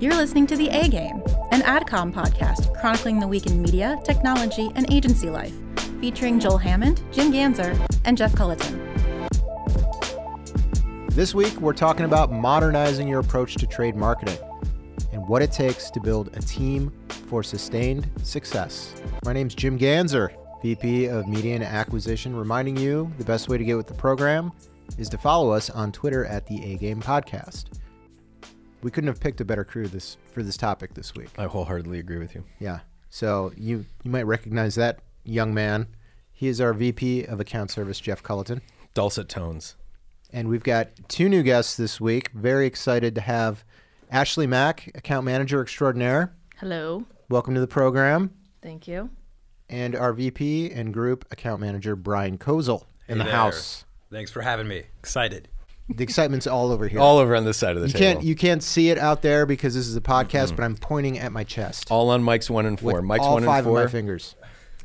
You're listening to The A Game, an AdCom podcast chronicling the week in media, technology, and agency life, featuring Joel Hammond, Jim Ganzer, and Jeff Culleton. This week, we're talking about modernizing your approach to trade marketing and what it takes to build a team for sustained success. My name's Jim Ganzer, VP of Media and Acquisition, reminding you the best way to get with the program is to follow us on Twitter at the A Game Podcast. We couldn't have picked a better crew this for this topic this week. I wholeheartedly agree with you. Yeah. So you you might recognize that young man. He is our VP of Account Service, Jeff Culleton. Dulcet tones. And we've got two new guests this week. Very excited to have Ashley Mack, Account Manager Extraordinaire. Hello. Welcome to the program. Thank you. And our VP and Group Account Manager, Brian Kozel, in Hey the there. house. Thanks for having me. Excited. The excitement's all over here. All over on this side of the you table. can't you can't see it out there because this is a podcast, but I'm pointing at my chest. all on Mike's one and four. with Mike's all one five and four. of my fingers.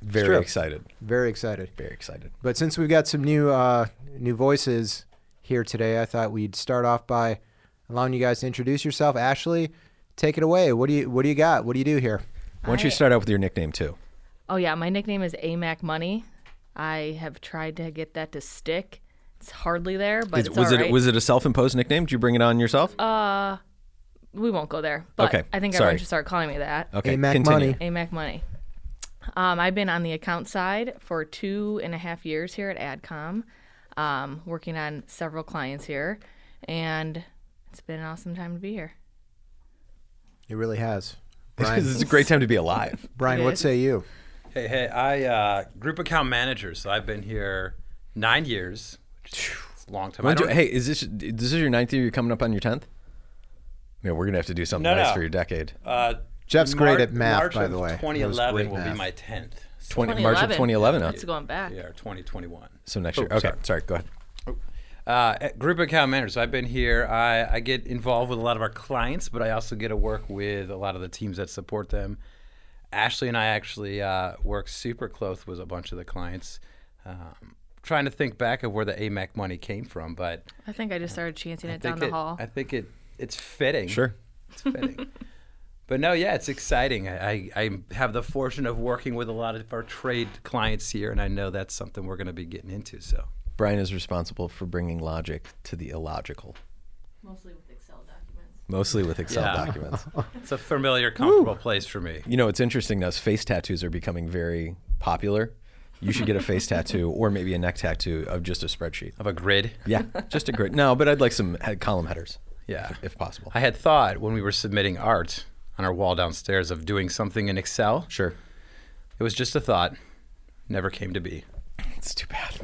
Very true. excited. Very excited. Very excited. But since we've got some new uh, new voices here today, I thought we'd start off by allowing you guys to introduce yourself. Ashley, take it away. What do you What do you got? What do you do here? Why don't you start out with your nickname too? Oh yeah, my nickname is AMAC Money. I have tried to get that to stick. It's hardly there, but Is- it's was all it right. was it a self-imposed nickname? Did you bring it on yourself? Uh, we won't go there. But Okay, I think sorry. everyone should start calling me that. okay, AMAC continue. money. AMAC Money. Um, I've been on the account side for two and a half years here at AdCom, um, working on several clients here, and it's been an awesome time to be here. It really has. This Brian, is a great time to be alive. Brian, what say you? Hey, hey, I uh, group account manager, so I've been here nine years. Which is a long time. I When do- don't- hey, is this this is your ninth year? You're coming up on your tenth. Yeah, we're gonna have to do something No, nice no. for your decade. uh, Jeff's great at math, March by the way. 2011 will math. be my 10th. So, 20, March of 2011. Huh? It's going back. yeah, 2021. So next Oh, year. Okay, sorry. sorry. Go ahead. Uh, group account managers. I've been here. I, I get involved with a lot of our clients, but I also get to work with a lot of the teams that support them. Ashley and I actually uh, work super close with a bunch of the clients. Um, trying to think back of where the AMAC money came from, but I think I just started chanting I it down the it, hall. I think it it's fitting. Sure. It's fitting. but no, yeah, it's exciting. I, I, I have the fortune of working with a lot of our trade clients here, and I know that's something we're going to be getting into. So Brian is responsible for bringing logic to the illogical, Mostly with Excel documents. mostly with Excel Yeah. documents. it's a familiar, comfortable place for me. You know, it's interesting now. Face tattoos are becoming very popular. You should get a face tattoo or maybe a neck tattoo of just a spreadsheet. Of a grid. Yeah, just a grid. No, but I'd like some head column headers. Yeah. if, if possible. I had thought when we were submitting art on our wall downstairs of doing something in Excel. Sure. It was just a thought. Never came to be. It's too bad.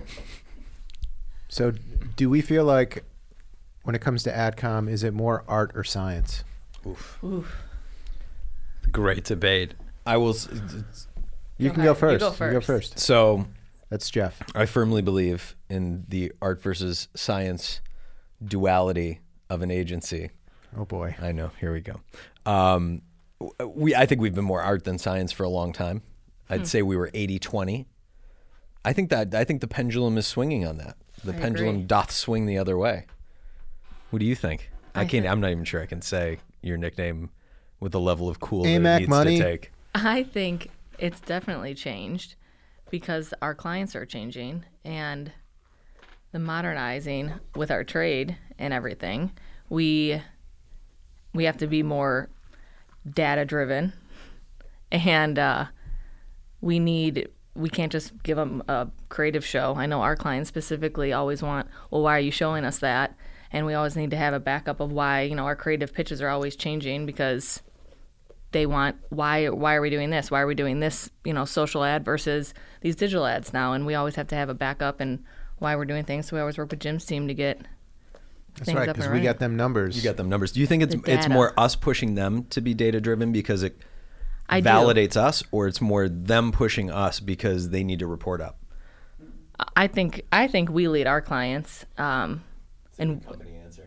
So, do we feel like when it comes to AdCom, is it more art or science? Oof. Oof. Great debate. I will. S- You can ahead. go You first. go You go first. first. So That's Jeff. I firmly believe in the art versus science duality of an agency. Oh boy. I know. Here we go. Um, we, I think we've been more art than science for a long time. I'd say we were 80-20. I think that I think the pendulum is swinging on that. The I pendulum agree. doth swing the other way. What do you think? I, I can't. thi- I'm not even sure I can say your nickname with the level of cool that it AMAC needs money. to take. I think it's definitely changed because our clients are changing and the modernizing with our trade and everything. We we have to be more data driven and uh, we need we can't just give them a creative show. I know our clients specifically always want, well, why are you showing us that? And we always need to have a backup of why, you know, our creative pitches are always changing because they want why why are we doing this? Why are we doing this, you know, social ad versus these digital ads now? And we always have to have a backup and why we're doing things. So we always work with Jim's team to get That's right, because we running. got them numbers. You got them numbers. Do you think it's it's more us pushing them to be data driven because it I do. validates us, or it's more them pushing us because they need to report up? I think I think we lead our clients, um, and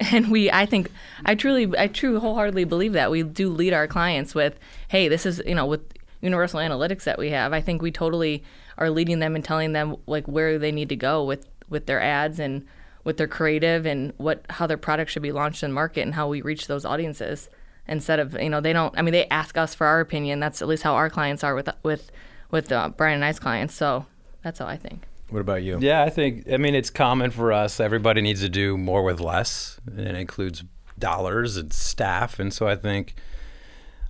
and we I think I truly I truly wholeheartedly believe that we do lead our clients with, hey, this is you know with universal analytics that we have. I think we totally are leading them and telling them like where they need to go with with their ads and with their creative and what how their product should be launched in market and how we reach those audiences. instead of you know they don't. I mean, they ask us for our opinion. That's at least how our clients are with with with uh, Brian and I's clients. So that's how I think. What about you? Yeah, I think, I mean, it's common for us. Everybody needs to do more with less, and it includes dollars and staff. And so I think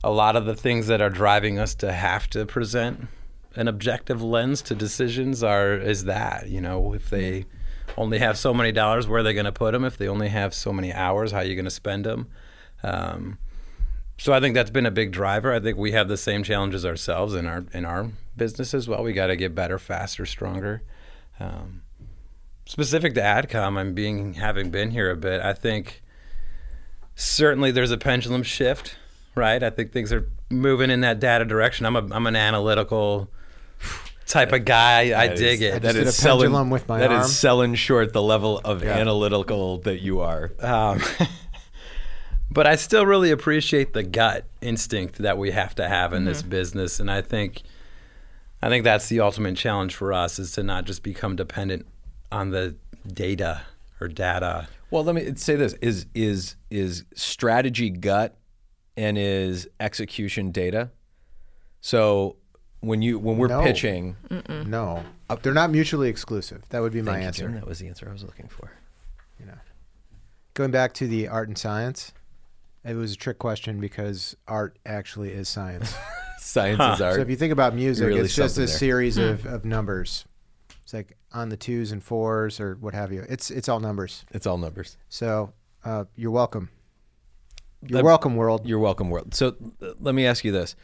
a lot of the things that are driving us to have to present an objective lens to decisions are is that you know if they only have so many dollars where are they going to put them if they only have so many hours how are you going to spend them um, so I think that's been a big driver. I think we have the same challenges ourselves in our in our business as well. We got to get better, faster, stronger. Um, specific to AdCom, I'm being having been here a bit. I think certainly there's a pendulum shift, right? I think things are moving in that data direction. I'm a I'm an analytical type of guy. I That is- dig it. just did a pendulum with my that is arm. selling short the level of analytical that you are. Um, but I still really appreciate the gut instinct that we have to have in this business, and I think, I think that's the ultimate challenge for us is to not just become dependent on the data or data. Well, let me say this: is is is strategy gut and is execution data? So when you when we're No. pitching, No, Uh, they're not mutually exclusive. That would be my Thank you, answer. Jim. That was the answer I was looking for. You know, Going back to the art and science, it was a trick question because art actually is science. Science is So if you think about music, really it's just a there. series of, of numbers. It's like on the twos and fours or what have you. It's it's all numbers. it's all numbers. So uh, you're welcome. You're Let- welcome, world. You're welcome, world. So uh, let me ask you this: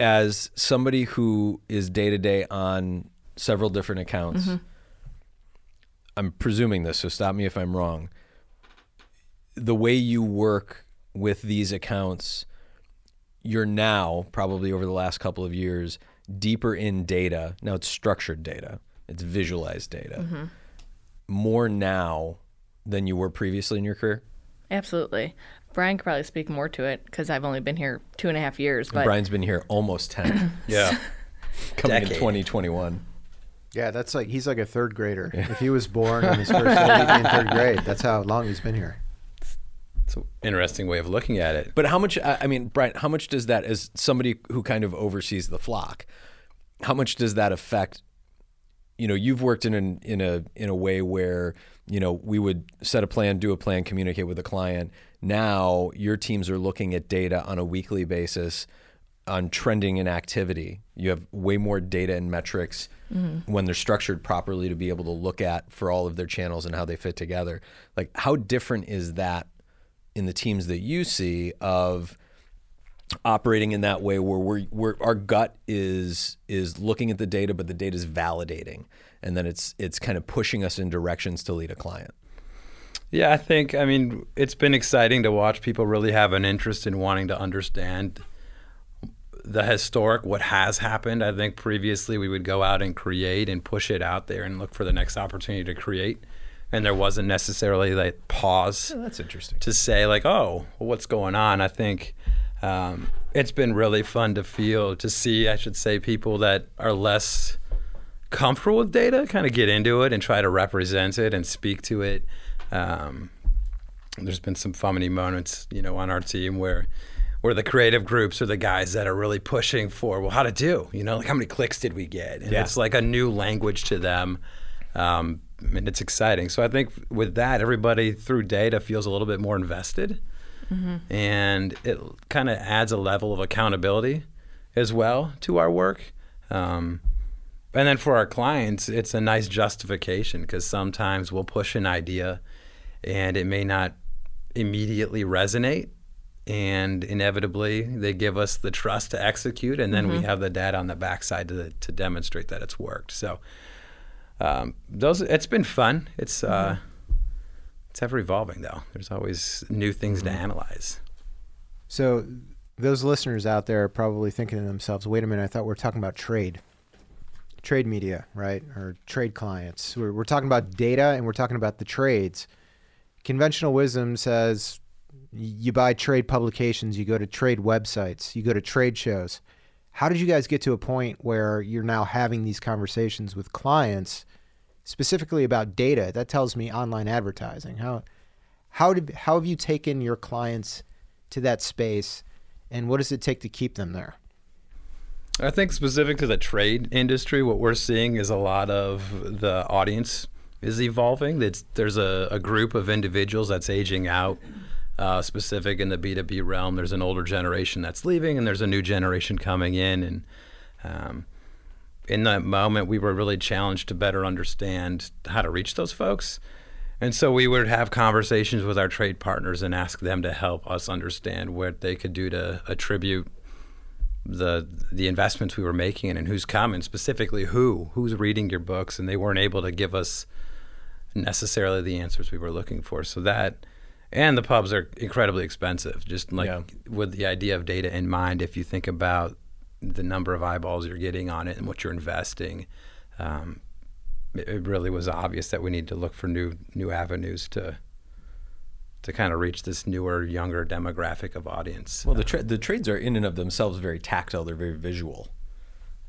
as somebody who is day to day on several different accounts, I'm presuming this, so stop me if I'm wrong. The way you work with these accounts, you're now probably over the last couple of years deeper in data. Now it's structured data, it's visualized data. Mm-hmm. More now than you were previously in your career. Absolutely. Brian could probably speak more to it because I've only been here two and a half years. But Brian's been here almost 10, Yeah. coming in 2021. Yeah, that's like he's like a third grader. If he was born on his first day, in third grade. That's how long he's been here. It's an interesting way of looking at it. But how much, I I mean, Brian, how much does that, as somebody who kind of oversees the flock, how much does that affect? You know, you've worked in an, in a in a way where you know we would set a plan, do a plan, communicate with a client. Now your teams are looking at data on a weekly basis on trending and activity. You have way more data and metrics mm-hmm. when they're structured properly to be able to look at for all of their channels and how they fit together. Like, how different is that in the teams that you see of operating in that way where we're, we're our gut is is looking at the data but the data is validating and then it's it's kind of pushing us in directions to lead a client Yeah, I think, I mean, it's been exciting to watch people really have an interest in wanting to understand the historic, what has happened. I think previously we would go out and create and push it out there and look for the next opportunity to create. And there wasn't necessarily like pause that's interesting to say, like, oh, well, what's going on? I think um, it's been really fun to feel, to see, I should say, people that are less comfortable with data kind of get into it and try to represent it and speak to it. Um, there's been some funny moments, you know, on our team where where the creative groups are the guys that are really pushing for well, how to do, you know, like how many clicks did we get? And Yeah. it's like a new language to them. Um, and it's exciting. So I think with that, everybody through data feels a little bit more invested, and it kind of adds a level of accountability as well to our work. Um, and then for our clients, it's a nice justification because sometimes we'll push an idea and it may not immediately resonate. And inevitably, they give us the trust to execute, and then we have the data on the backside to, to demonstrate that it's worked. So, um, those it's been fun. It's uh, it's ever evolving, though. There's always new things to analyze. So those listeners out there are probably thinking to themselves, "Wait a minute! I thought we were talking about trade, trade media, right, or trade clients. We're, we're talking about data, and we're talking about the trades." Conventional wisdom says you buy trade publications, you go to trade websites, you go to trade shows. How did you guys get to a point where you're now having these conversations with clients, specifically about data? That tells me online advertising. How how did how have you taken your clients to that space And what does it take to keep them there? I think specific to the trade industry, what we're seeing is a lot of the audience is evolving. It's, there's a, a group of individuals that's aging out. Uh, specific in the B2B realm, there's an older generation that's leaving, and there's a new generation coming in. And um, in that moment, we were really challenged to better understand how to reach those folks. And so we would have conversations with our trade partners and ask them to help us understand what they could do to attribute the the investments we were making and who's coming, specifically who who's reading your books, and they weren't able to give us necessarily the answers we were looking for. So that and the pubs are incredibly expensive. Just like Yeah. with the idea of data in mind, if you think about the number of eyeballs you're getting on it and what you're investing, um, it, it really was obvious that we need to look for new new avenues to to kind of reach this newer, younger demographic of audience. Well, the tra- the trades are in and of themselves very tactile. They're very visual,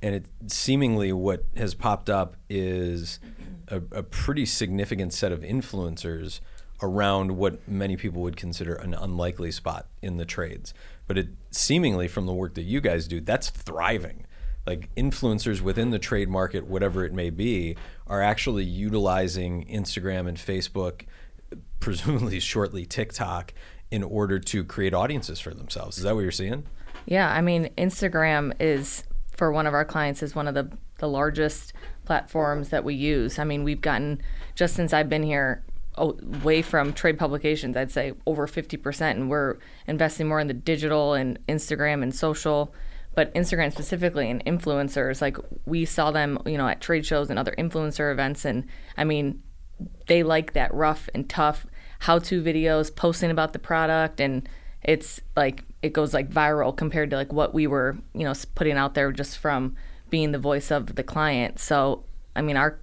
and it seemingly what has popped up is a, a pretty significant set of influencers around what many people would consider an unlikely spot in the trades. But it seemingly, from the work that you guys do, that's thriving. Like influencers within the trade market, whatever it may be, are actually utilizing Instagram and Facebook, presumably shortly TikTok, in order to create audiences for themselves. Is that what you're seeing? Yeah, I mean, Instagram is for one of our clients is one of the the largest platforms that we use. I mean, we've gotten just since I've been here away from trade publications, I'd say over 50%, and we're investing more in the digital and Instagram and social. But Instagram specifically and influencers, like we saw them, you know, at trade shows and other influencer events, and I mean, they like that rough and tough how-to videos, posting about the product, and it's like it goes like viral compared to like what we were, you know, putting out there just from being the voice of the client. So, I mean, our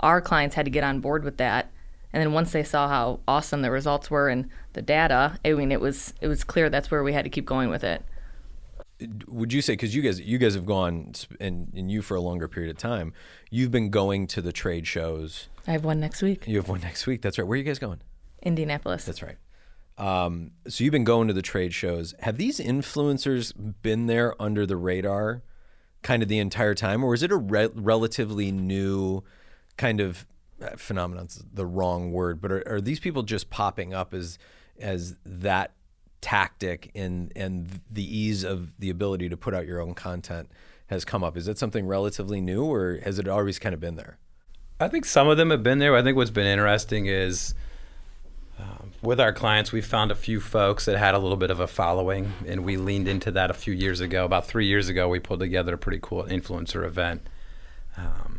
our clients had to get on board with that, and then once they saw how awesome the results were and the data, I mean, it was it was clear that's where we had to keep going with it. would you say because you guys you guys have gone and, and you for a longer period of time you've been going to the trade shows. I have one next week, you have one next week. That's right. Where are you guys going? Indianapolis. that's right. Um, so you've been going to the trade shows. Have these influencers been there under the radar kind of the entire time or is it a re- relatively new kind of phenomenon's the wrong word but are, are these people just popping up as as that tactic and and the ease of the ability to put out your own content has come up is that something relatively new or has it always kind of been there I think some of them have been there. I think what's been interesting is um, with our clients, we found a few folks that had a little bit of a following, and we leaned into that a few years ago. About three years ago, we pulled together a pretty cool influencer event. Um,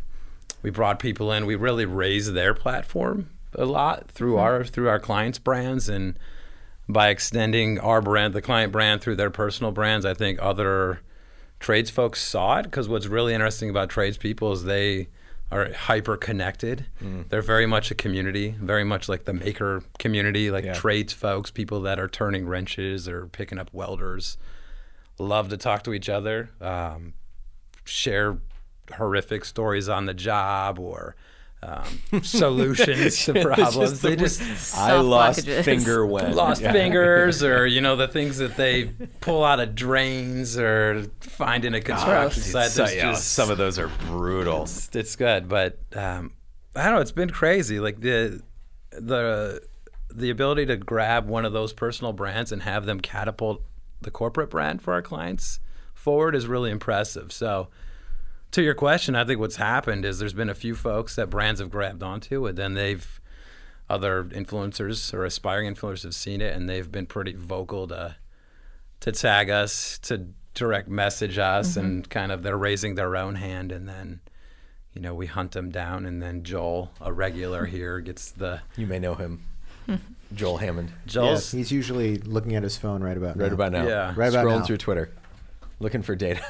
we brought people in. We really raised their platform a lot through our through our clients' brands, and by extending our brand, the client brand, through their personal brands, I think other trades folks saw it. Because what's really interesting about tradespeople is they are hyper connected. They're very much a community, very much like the maker community, like Yeah. trades folks, people that are turning wrenches or picking up welders. Love to talk to each other, um, share horrific stories on the job or um, solutions to problems. they just i lost blockages. finger when lost Yeah. fingers or you know the things that they pull out of drains or find in a construction It's site. so- There's yeah, just- some of those are brutal it's, it's good, but um, I don't know. It's been crazy. Like the the the ability to grab one of those personal brands and have them catapult the corporate brand for our clients forward is really impressive. So. To your question, I think what's happened is there's been a few folks that brands have grabbed onto, and then they've other influencers or aspiring influencers have seen it, and they've been pretty vocal to to tag us, to direct message us, mm-hmm. and kind of they're raising their own hand, and then you know we hunt them down, and then Joel, a regular here, gets the you may know him. Joel hammond. Joel's He's usually looking at his phone right about now. right about now. Yeah. Right about scrolling now. through twitter. Looking for data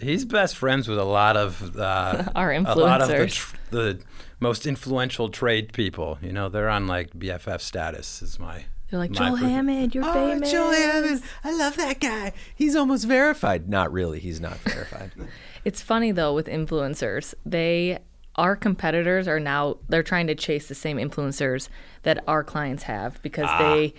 he's best friends with a lot of uh, Our a lot of the, tr- the most influential trade people. You know, they're on like BFF status. Is my They're like my Joel per- Hammond, you're famous. Oh, Joel Hammond. I love that guy. He's almost verified. Not really. He's not verified. It's funny though with influencers. They our competitors are now they're trying to chase the same influencers that our clients have because they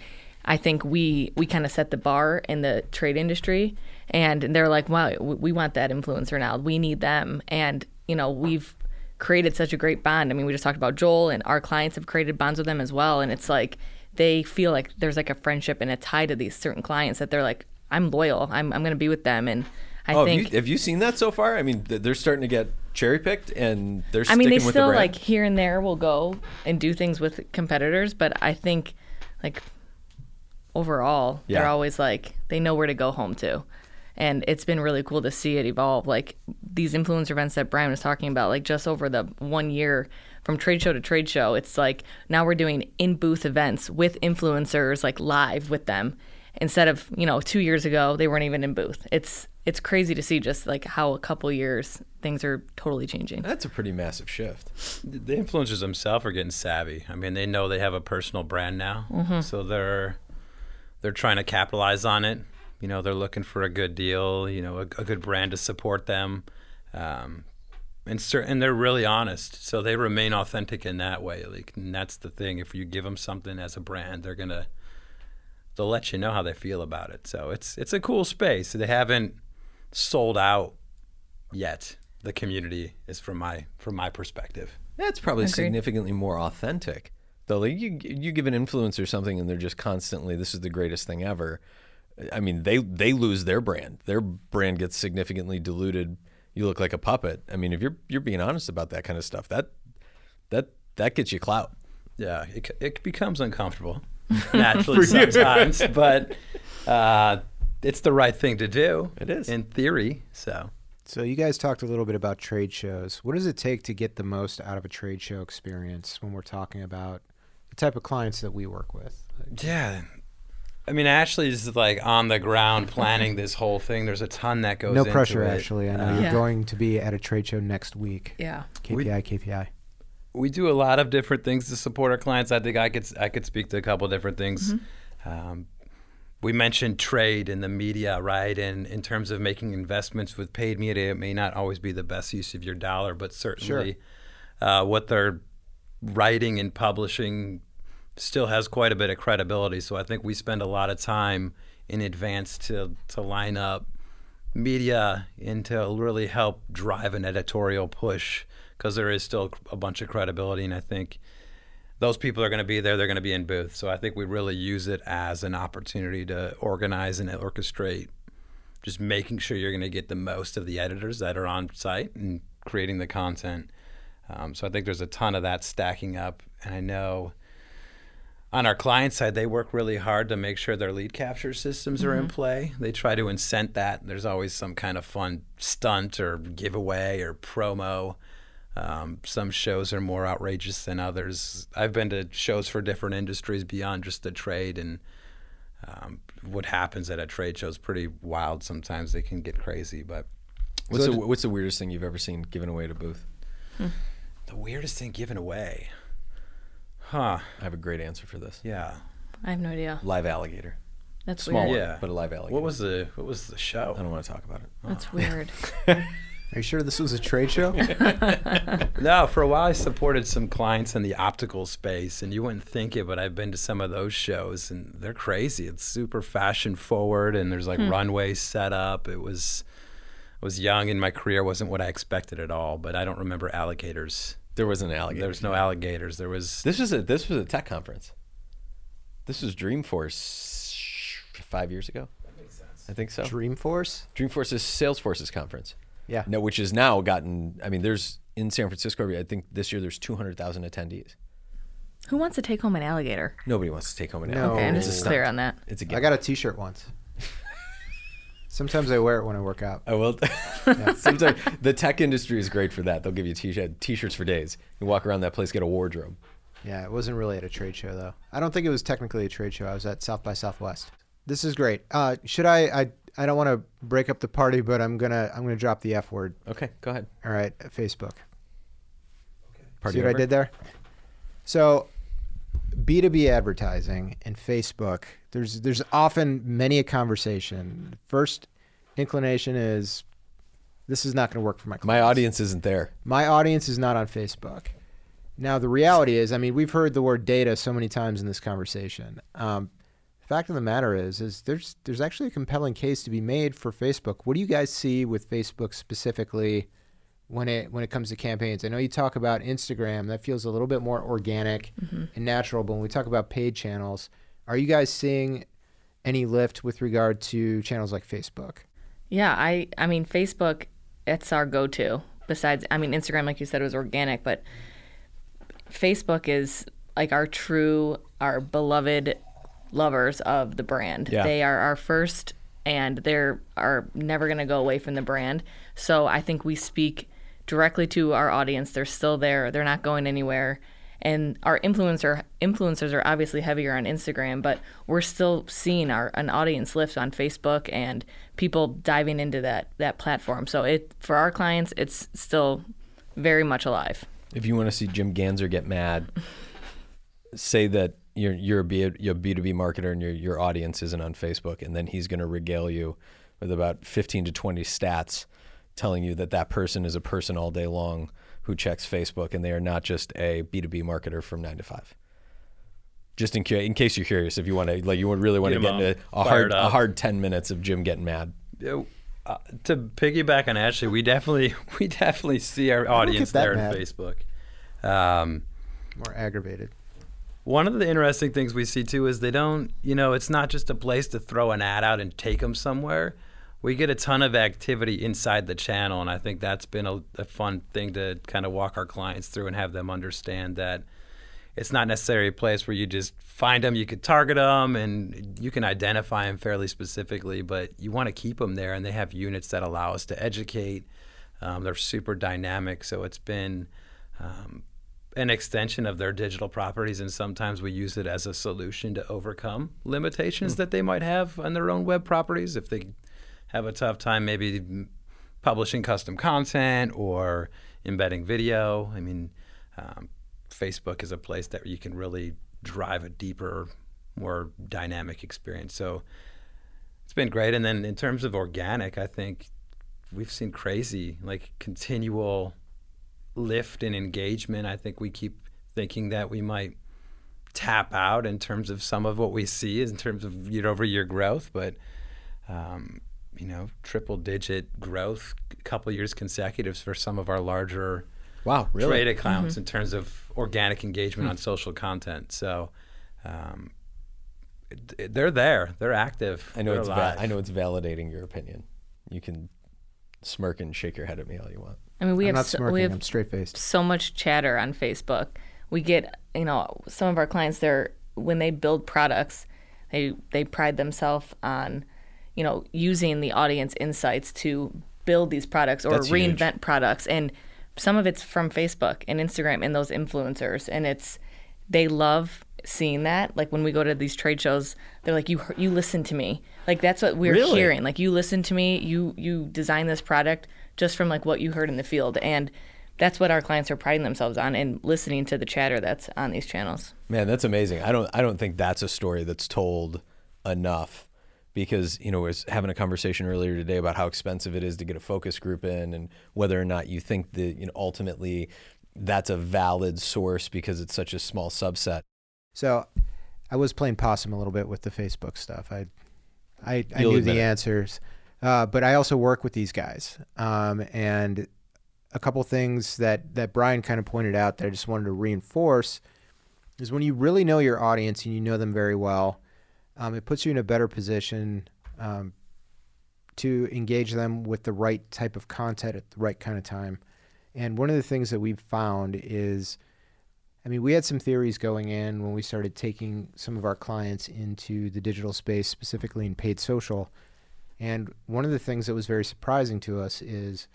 I think we we kind of set the bar in the trade industry, and they're like, "Wow, we want that influencer now. We need them." And you know, we've created such a great bond. I mean, we just talked about Joel, and our clients have created bonds with them as well. And it's like they feel like there's like a friendship and a tie to these certain clients that they're like, "I'm loyal. I'm I'm going to be with them." And I oh, have think you, have you seen that so far? I mean, they're starting to get cherry picked, and they're. I mean, they still the like here and there will go and do things with competitors, but I think like overall, they're always like they know where to go home to. And it's been really cool to see it evolve. Like these influencer events that Brian was talking about, like just over the one year from trade show to trade show, it's like now we're doing in booth events with influencers, like live with them. Instead of, you know, two years ago, they weren't even in booth. It's it's crazy to see just like how a couple years things are totally changing. That's a pretty massive shift. the influencers themselves are getting savvy. I mean, they know they have a personal brand now, mm-hmm. so they're they're trying to capitalize on it. You know, they're looking for a good deal. You know, a, a good brand to support them, um, and cer- and they're really honest. So they remain authentic in that way. Like, and that's the thing. If you give them something as a brand, they're gonna they'll let you know how they feel about it. So it's it's a cool space. They haven't sold out yet. The community is from my from my perspective. That's probably Agreed. significantly more authentic. Though, like you, you give an influencer something, and they're just constantly, "This is the greatest thing ever." I mean, they they lose their brand. Their brand gets significantly diluted. You look like a puppet. I mean, if you're you're being honest about that kind of stuff, that that that gets you clout. Yeah, it, it becomes uncomfortable naturally sometimes, but uh, it's the right thing to do. It is. in theory. So So you guys talked a little bit about trade shows. What does it take to get the most out of a trade show experience when we're talking about the type of clients that we work with? yeah, I mean, Ashley's like on the ground planning this whole thing. There's a ton that goes. no into pressure, it. Ashley. I know Uh, you're Yeah. going to be at a trade show next week. Yeah. KPI, KPI. we do a lot of different things to support our clients. I think I could I could speak to a couple different things. Um, we mentioned trade in the media, right? And in terms of making investments with paid media, it may not always be the best use of your dollar, but certainly uh, what they're writing and publishing still has quite a bit of credibility. So I think we spend a lot of time in advance to to line up media and to really help drive an editorial push because there is still a bunch of credibility and I think those people are going to be there they're going to be in booth so I think we really use it as an opportunity to organize and orchestrate just making sure you're going to get the most of the editors that are on site and creating the content um, so I think there's a ton of that stacking up and I know on our client side, they work really hard to make sure their lead capture systems are in play. They try to incent that. There's always some kind of fun stunt or giveaway or promo. Um, some shows are more outrageous than others. I've been to shows for different industries beyond just the trade, and um, what happens at a trade show is pretty wild. Sometimes they can get crazy, but What's the, what's the weirdest thing you've ever seen given away at a booth? the weirdest thing given away, huh? I have a great answer for this. Yeah, I have no idea. Live alligator, That's small weird. one, Yeah. but a live alligator. what was the what was the show? I don't want to talk about it. That's weird. Are you sure this was a trade show? No, for a while I supported some clients in the optical space, and you wouldn't think it, but I've been to some of those shows, and they're crazy. It's super fashion forward, and there's like hmm. runways set up. It was, I was young, and my career wasn't what I expected at all. But I don't remember alligators. There was an alligator. There was no alligators. There was This was a this was a tech conference. This was Dreamforce five years ago. That makes sense. I think so. Dreamforce? Dreamforce's Salesforce's conference. Yeah. No, which has now gotten. I mean, there's in San Francisco. I think this year there's 200,000 attendees. Who wants to take home an alligator? Nobody wants to take home an No. alligator. Okay, I'm. It's a just stunt. clear on that. It's a I game. got a T-shirt once. Sometimes I wear it when I work out. I will. Sometimes the tech industry is great for that. They'll give you t-shirt, t-shirts for days. You walk around that place, get a wardrobe. Yeah, it wasn't really at a trade show though. I don't think it was technically a trade show. I was at South by Southwest. This is great. Uh, should I? I I don't want to break up the party, but I'm gonna I'm gonna drop the F word. Okay, go ahead. All right, Facebook. Party See what over? I did there? So, B2B advertising and Facebook, there's there's often many a conversation. First inclination is this is not going to work for my My audience isn't there. My audience is not on Facebook. Now the reality is, I mean, we've heard the word data so many times in this conversation. Um, fact of the matter is, is there's there's actually a compelling case to be made for Facebook. What do you guys see with Facebook specifically when it when it comes to campaigns? I know you talk about Instagram. That feels a little bit more organic and natural. But when we talk about paid channels, are you guys seeing any lift with regard to channels like Facebook? Yeah, I I mean Facebook, it's our go-to. Besides, I mean Instagram, like you said, was organic, but Facebook is like our true, our beloved lovers of the brand. Yeah. They are our first, and they're are never gonna go away from the brand. So I think we speak directly to our audience. They're still there. They're not going anywhere. And our influencer influencers are obviously heavier on Instagram, but we're still seeing our an audience lift on Facebook and people diving into that that platform. So it for our clients, it's still very much alive. If you want to see Jim Ganzer get mad, say that you're you're a B you're a B2B marketer and your your audience isn't on Facebook, and then he's going to regale you with about 15 to 20 stats telling you that that person is a person all day long who checks Facebook, and they are not just a B2B marketer from nine to five. Just in, ca- in case you're curious, if you want to, like, you would really want to Get get 'em into a hard, fired a hard 10 minutes of Jim getting mad. Uh, to piggyback on Ashley, we definitely we definitely see our audience that there on. Facebook. Um, More aggravated. one of the interesting things we see too is they don't, you know, it's not just a place to throw an ad out and take them somewhere. We get a ton of activity inside the channel, and I think that's been a, a fun thing to kind of walk our clients through and have them understand that it's not necessarily a place where you just find them, you could target them, and you can identify them fairly specifically, but you want to keep them there, and they have units that allow us to educate. Um, they're super dynamic, so it's been um, an extension of their digital properties, and sometimes we use it as a solution to overcome limitations that they might have on their own web properties if they have a tough time maybe publishing custom content or embedding video. I mean, um, Facebook is a place that you can really drive a deeper, more dynamic experience. So it's been great. And then in terms of organic, I think we've seen crazy, like continual lift in engagement. I think we keep thinking that we might tap out in terms of some of what we see in terms of year over year growth, but um, you know, triple digit growth, a couple years consecutives for some of our larger Wow, really? trade accounts in terms of organic engagement on social content. So um, it- it- they're there, they're active. I know they're it's va- I know it's validating your opinion. You can smirk and shake your head at me all you want. I mean, we I'm have not so, we have I'm straight faced. so much chatter on Facebook. We get, you know, some of our clients they're when they build products, they they pride themselves on, you know, using the audience insights to build these products or That's huge. reinvent products. And some of it's from Facebook and Instagram and those influencers. And it's they love seeing that. Like when we go to these trade shows they're like you you listen to me. Like that's what we're Really? hearing. Like you listen to me. You you design this product just from like what you heard in the field. And that's what our clients are priding themselves on and listening to the chatter that's on these channels. Man, that's amazing. I don't I don't think that's a story that's told enough because, you know, I was having a conversation earlier today about how expensive it is to get a focus group in and whether or not you think that, you know, ultimately that's a valid source because it's such a small subset. So I was playing possum a little bit with the Facebook stuff. I I, I knew the answers, uh, but I also work with these guys. Um, and a couple things that that Brian kind of pointed out that I just wanted to reinforce is when you really know your audience and you know them very well, um, it puts you in a better position um, to engage them with the right type of content at the right kind of time. And one of the things that we've found is I mean, we had some theories going in when we started taking some of our clients into the digital space, specifically in paid social. And one of the things that was very surprising to us is,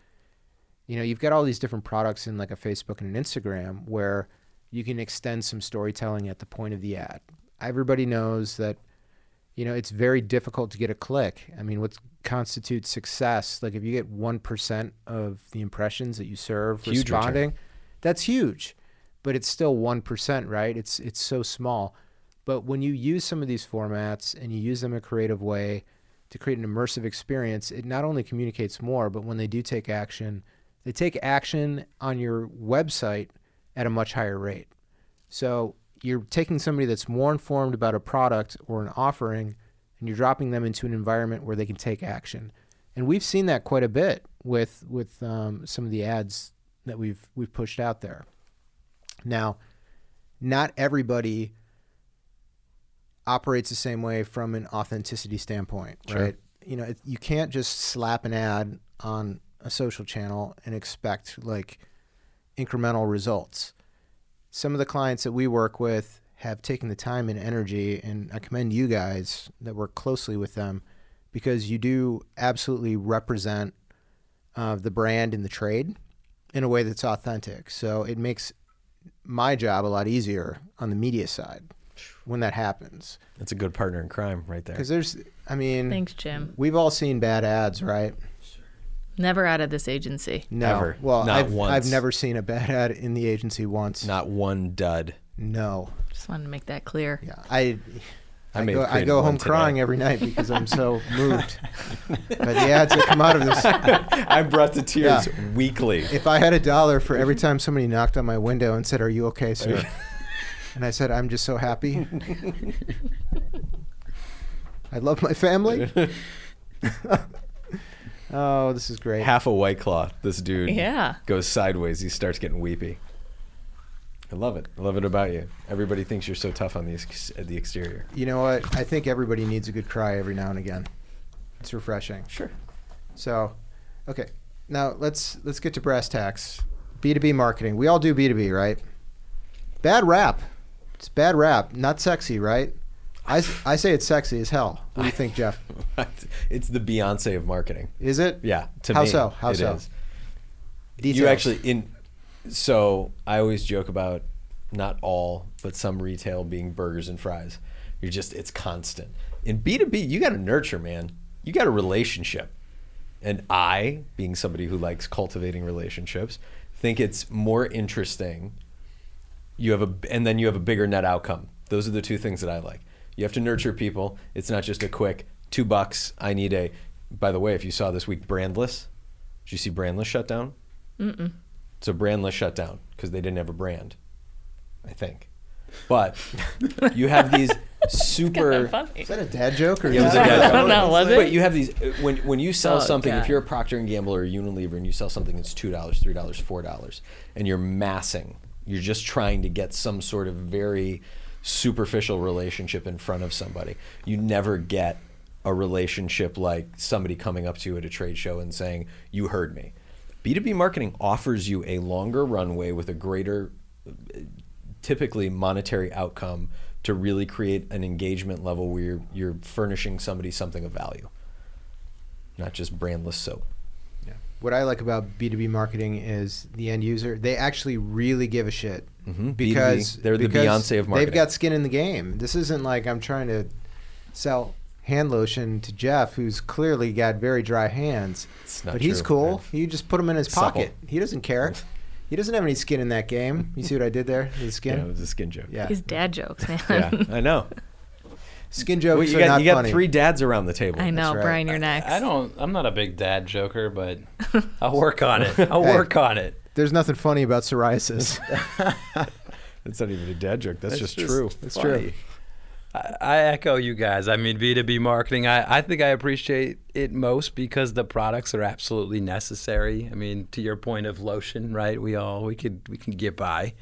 you know, you've got all these different products in like a Facebook and an Instagram where you can extend some storytelling at the point of the ad. Everybody knows that, you know, it's very difficult to get a click. I mean, what constitutes success? Like if you get 1% of the impressions that you serve Huge return. responding, that's huge but it's still 1%, right? It's it's so small. But when you use some of these formats and you use them in a creative way to create an immersive experience, it not only communicates more, but when they do take action, they take action on your website at a much higher rate. So you're taking somebody that's more informed about a product or an offering and you're dropping them into an environment where they can take action. And we've seen that quite a bit with with um, some of the ads that we've we've pushed out there. Now, not everybody operates the same way from an authenticity standpoint, Sure. right? You know, it, you can't just slap an ad on a social channel and expect like incremental results. Some of the clients that we work with have taken the time and energy, and I commend you guys that work closely with them because you do absolutely represent uh, the brand and the trade in a way that's authentic. So it makes my job a lot easier on the media side when that happens. That's a good partner in crime right there. Because there's, I mean, Thanks, Jim. we've all seen bad ads, right? Never out of this agency. No. Never. Well, Not I've, once. I've never seen a bad ad in the agency once. Not one dud. No. Just wanted to make that clear. Yeah. I. I I, go, I go one home today. crying every night because I'm so moved by the ads that come out of this. I brought the tears Yeah. weekly. If I had a dollar for every time somebody knocked on my window and said, "Are you okay, sir?" and I said, "I'm just so happy. I love my family." Oh, this is great. Half a white claw. This dude Yeah. goes sideways. He starts getting weepy. I love it. I love it about you. Everybody thinks you're so tough on the ex- the exterior. You know what? I think everybody needs a good cry every now and again. It's refreshing. Sure. So, okay. Now let's let's get to brass tacks. B2B marketing. We all do B2B, right? Bad rap. It's bad rap. Not sexy, right? I, I say it's sexy as hell. What do you think, Jeff? it's the Beyonce of marketing. Is it? Yeah. To How me, so? How it so? is. Details. You actually in. So I always joke about not all, but some retail being burgers and fries. You're just it's constant. In B two B, you got to nurture, man. You got a relationship, and I, being somebody who likes cultivating relationships, think it's more interesting. You have a, and then you have a bigger net outcome. Those are the two things that I like. You have to nurture people. It's not just a quick two bucks. I need a. By the way, if you saw this week, Brandless, did you see Brandless shut down? So Brandless shut down because they didn't have a brand, I think. But you have these super. Is that a dad joke or Yeah, it was a dad joke. don't was it? But you have these uh, when when you sell Oh, something. If you're a Procter and Gamble or a Unilever, and you sell something that's two dollars, three dollars, four dollars, and you're massing, you're just trying to get some sort of very superficial relationship in front of somebody. You never get a relationship like somebody coming up to you at a trade show and saying, "You heard me." B2B marketing offers you a longer runway with a greater typically monetary outcome to really create an engagement level where you're, you're furnishing somebody something of value, not just brandless soap. Yeah. What I like about B2B marketing is the end user. They actually really give a shit Mhm. because B2B, they're the Beyonce of marketing. They've got skin in the game. This isn't like I'm trying to sell hand lotion to Jeff, who's clearly got very dry hands. It's not but he's cool. I've- You just put him in his Supple. pocket. He doesn't care. He doesn't have any skin in that game. You see what I did there? His Yeah, skin. it was a skin joke. Yeah. These dad jokes, man. Yeah, I know. Skin jokes Well, you are got not you got three dads around the table. I know, right. Brian, you're next. I don't. I'm not a big dad joker, but I'll work on it. I'll Hey. work on it. There's nothing funny about psoriasis. That's not even a dad joke. That's, just, just true. It's funny. true. I, I echo you guys. I mean, B2B marketing, I, I think I appreciate it most because the products are absolutely necessary. I mean, to your point of lotion, right? We all, we could, we can get by.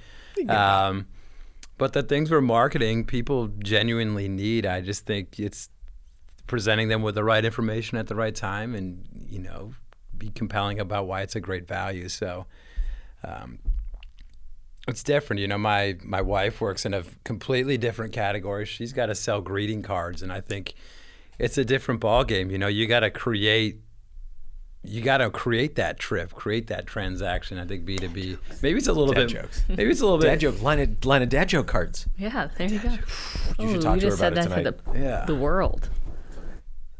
Um, but the things we're marketing, people genuinely need. I just think it's presenting them with the right information at the right time and, you know, be compelling about why it's a great value. So, um, it's different. You know, my my wife works in a completely different category. She's got to sell greeting cards, and I think it's a different ball game. You know, you got to create. You got to create that trip, create that transaction. I think B two B. Maybe it's a little Dad bit. jokes. Maybe it's a little bit. Dad bit. joke line of line of dad joke cards. yeah, there you go. You should Ooh, talk you to her just about said it that for tonight. the, Yeah. the world.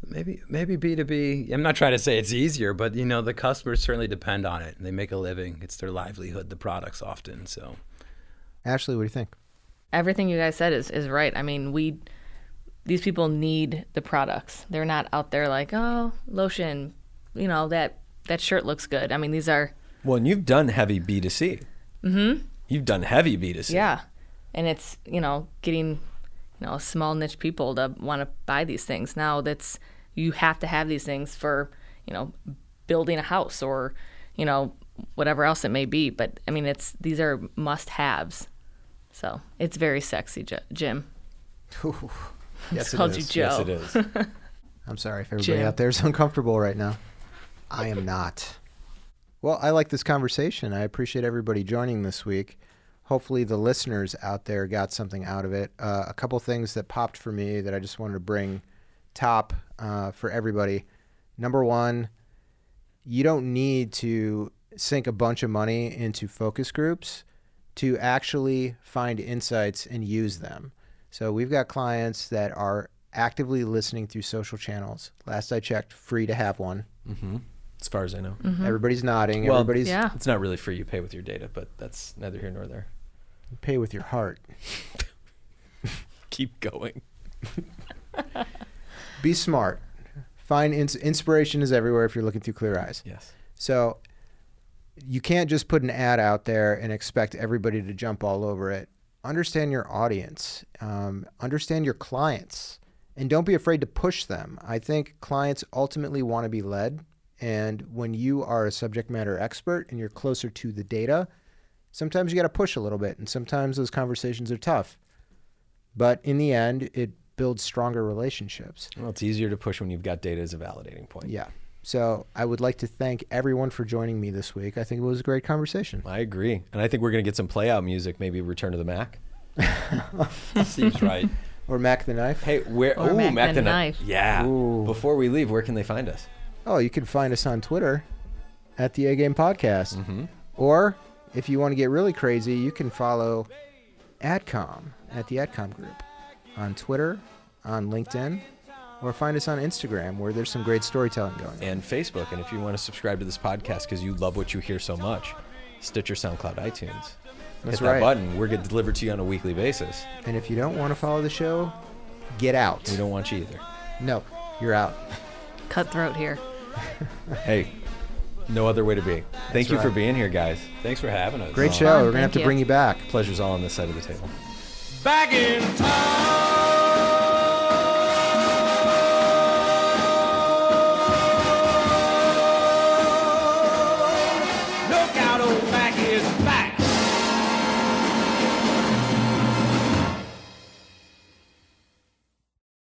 Maybe maybe B two B. I'm not trying to say it's easier, but you know the customers certainly depend on it, and they make a living. It's their livelihood. The products often. So Ashley, what do you think? Everything you guys said is, is right. I mean, we these people need the products. They're not out there like, oh, lotion, you know, that that shirt looks good. I mean, these are Well, and you've done heavy B 2 C. Mm-hmm. You've done heavy B 2 C. yeah. and it's you know getting you know small niche people to want to buy these things now that's you have to have these things for you know building a house or you know whatever else it may be but i mean it's these are must haves so it's very sexy J- jim Yes, it called you. Joe. Yes, it is. I'm sorry if everybody Jim. out there is uncomfortable right now. I am not. Well, I like this conversation. I appreciate everybody joining this week. Hopefully, the listeners out there got something out of it. Uh, a couple things that popped for me that I just wanted to bring top uh, for everybody. Number one, you don't need to sink a bunch of money into focus groups to actually find insights and use them. So we've got clients that are actively listening through social channels. Last I checked, free to have one. As far as I know. Everybody's nodding. Well, Everybody's yeah It's not really free. You pay with your data, but that's neither here nor there. pay with your heart. Keep going. Be smart. Find ins- inspiration is everywhere if you're looking through clear eyes. Yes. So you can't just put an ad out there and expect everybody to jump all over it. Understand your audience, um, understand your clients, and don't be afraid to push them. I think clients ultimately want to be led. And when you are a subject matter expert and you're closer to the data, sometimes you got to push a little bit, and sometimes those conversations are tough. But in the end, it builds stronger relationships. Well, it's easier to push when you've got data as a validating point. Yeah. So I would like to thank everyone for joining me this week. I think it was a great conversation. I agree. And I think we're going to get some play out music, maybe Return to the Mack. Seems right. Or Mack the Knife. Hey, where? Or ooh, Mack Mack the the Knife. Yeah. Ooh. Before we leave, where can they find us? Oh, you can find us on Twitter at the A Game Podcast. Mm-hmm. Or if you want to get really crazy, you can follow AdCom at the AdCom group on Twitter, on LinkedIn, or find us on Instagram where there's some great storytelling going on. And Facebook. And if you want to subscribe to this podcast because you love what you hear so much, Stitcher, SoundCloud, iTunes. That's Hit right. that button. We're getting delivered to you on a weekly basis. And if you don't want to follow the show, get out. We don't want you either. No, you're out. cutthroat here Hey, no other way to be. Thank you for being here, guys. Thanks for having us. Great show. Fun, We're going to have to you. bring you back. Pleasure's all on this side of the table. back in town.